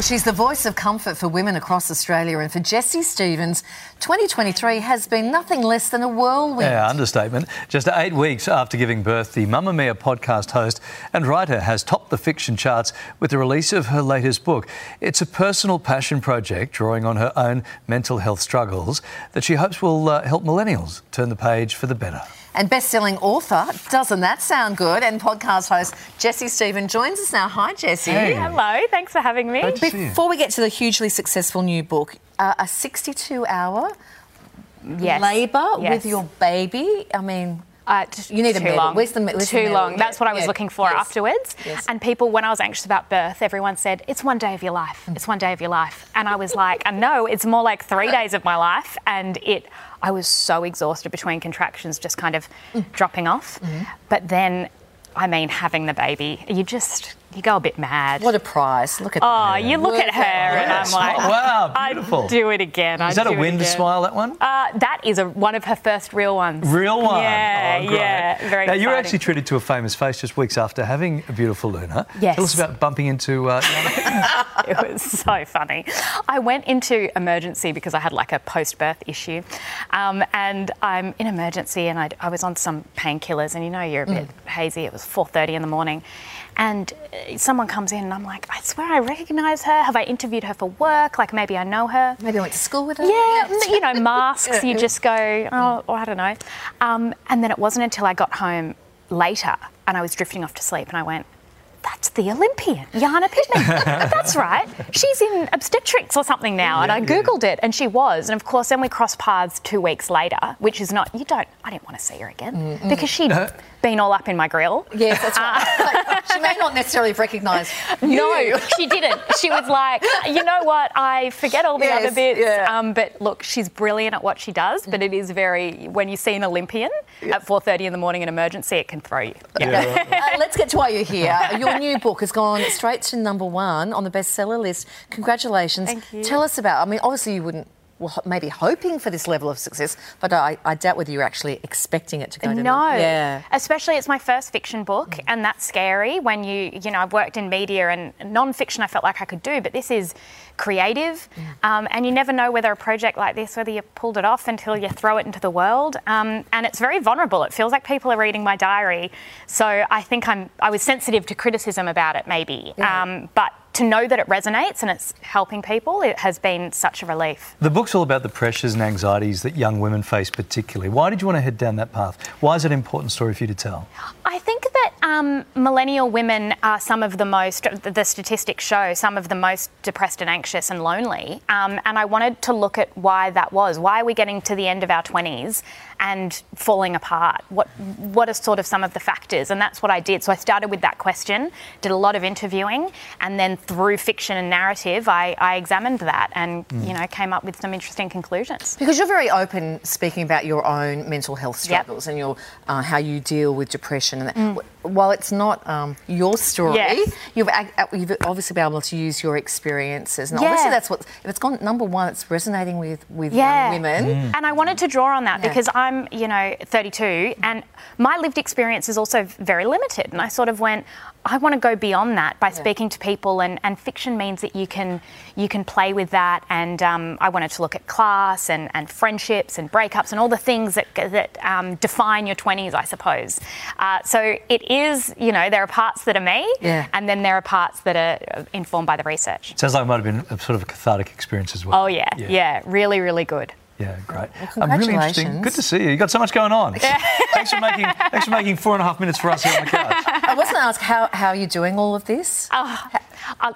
She's the voice of comfort for women across Australia, and for Jesse Stephens, 2023 has been nothing less than a whirlwind. Yeah, understatement. Just eight weeks after giving birth, the Mamamia podcast host and writer has topped the fiction charts with the release of her latest book. It's a personal passion project drawing on her own mental health struggles that she hopes will uh, help millennials turn the page for the better. And best-selling author, doesn't that sound good? And podcast host Jesse Stephen joins us now. Hi, Jesse. Hey. Hello, thanks for having me. Great to see you. Before we get to the hugely successful new book, uh, a 62-hour Yes. labour Yes. with your baby. I mean, Uh, You need a too medal. long. Where's the where's too medal? long. That's what I was yeah, looking for yes. afterwards. Yes. And people, when I was anxious about birth, everyone said it's one day of your life. Mm. It's one day of your life. And I was like, I know it's more like three days of my life. And it, I was so exhausted between contractions, just kind of Mm. dropping off. Mm-hmm. But then, I mean, having the baby, you just you go a bit mad. what a prize. Look at that. Oh, that. you look Work at her, that and. I'm like, wow, beautiful. I'd do it again. Is I'd that a do wind smile, that one? Uh, that is a, one of her first real ones. Real one. Yeah, Oh, great. yeah, very Now, you were actually treated to a famous face just weeks after having a beautiful Luna. Yes. Tell us about bumping into uh, it was so funny. I went into emergency because I had like a post-birth issue, um, and I'm in emergency, and I, I was on some painkillers, and you know you're a bit hazy. It was 4:30 in the morning, and someone comes in, and I'm like, I swear I recognise her. Have I interviewed her for work? Like maybe I know her. Maybe I went to school with her. Yeah, you know, masks, you just go, oh, I don't know. Um, and then it wasn't until I got home later and I was drifting off to sleep and I went, that's the Olympian, Jana Pittman. that's right. She's in obstetrics or something now. and I Googled it and she was. And of course, then we crossed paths two weeks later, which is not, you don't, I didn't want to see her again because she'd been all up in my grill. Yes, that's right. Like, she may not necessarily have recognised No, she didn't. She was like, you know what? I forget all the Yes, other bits. yeah. Um, but look, she's brilliant at what she does. But it is very when you see an Olympian at 4:30 in the morning in emergency, it can throw you. Yeah. uh, let's get to why you're here. Your new book has gone straight to number one on the bestseller list. Congratulations. Thank you. Tell us about. I mean, obviously you wouldn't. Well, maybe hoping for this level of success, but I, I doubt whether you're actually expecting it to go to No, Yeah. especially it's my first fiction book, and that's scary. When you, you know, I've worked in media and non-fiction, I felt like I could do, but this is creative, um, and you never know whether a project like this, whether you pulled it off until you throw it into the world, um, and it's very vulnerable. It feels like people are reading my diary, so I think I'm, I was sensitive to criticism about it, maybe, Yeah. um, but. To know that it resonates and it's helping people, it has been such a relief. The book's all about the pressures and anxieties that young women face, particularly. Why did you want to head down that path? Why is it an important story for you to tell? I think that um, millennial women are some of the most, the statistics show, some of the most depressed and anxious and lonely. Um, and I wanted to look at why that was. Why are we getting to the end of our 20s and falling apart? What, what are sort of some of the factors? And that's what I did. So I started with that question, did a lot of interviewing, and then through fiction and narrative, I, I examined that and, you know, came up with some interesting conclusions. Because you're very open speaking about your own mental health Yep. struggles and your uh, how you deal with depression. And that. While it's not um, your story, Yes. you've, uh, you've obviously been able to use your experiences. And Yeah. obviously, that's what if it's gone number one, it's resonating with with Yeah. young women. And I wanted to draw on that Yeah. because I'm, you know, 32 and my lived experience is also very limited. And I sort of went, I want to go beyond that by speaking to people, and, and fiction means that you can you can play with that. And um, I wanted to look at class and, and friendships and breakups and all the things that that um, define your 20s, I suppose. Uh, so it is, you know, there are parts that are me, Yeah. and then there are parts that are informed by the research. Sounds like it might have been a sort of a cathartic experience as well. Oh yeah, yeah, really, really good. Yeah, great. Well, I'm really interesting. congratulations. Good to see you. You got so much going on. thanks for making thanks for making four and a half minutes for us here on the couch. I was going to ask how how you're doing all of this. Uh,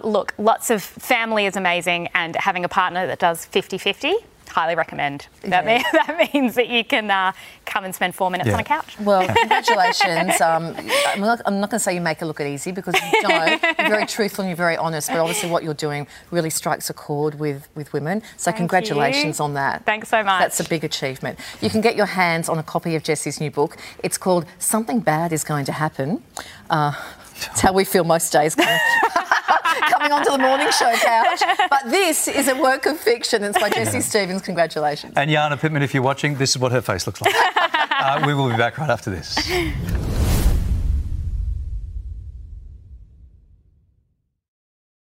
look, lots of family is amazing, and having a partner that does 50 50, highly recommend. That, Yeah. mean, that means that you can uh, come and spend four minutes Yeah. on a couch. Well, congratulations. Um, I'm not, I'm not going to say you make it look it easy because you don't. You're very truthful and you're very honest, but obviously what you're doing really strikes a chord with, with women. So Thank congratulations you. on that. Thanks so much. That's a big achievement. You can get your hands on a copy of Jesse's new book. It's called Something Bad is Going to Happen. Uh, it's how we feel most days coming, coming onto the morning show couch. But this is a work of fiction. It's by Jesse Stephens. Congratulations. And Jana Pittman, if you're watching, this is what her face looks like. uh, we will be back right after this.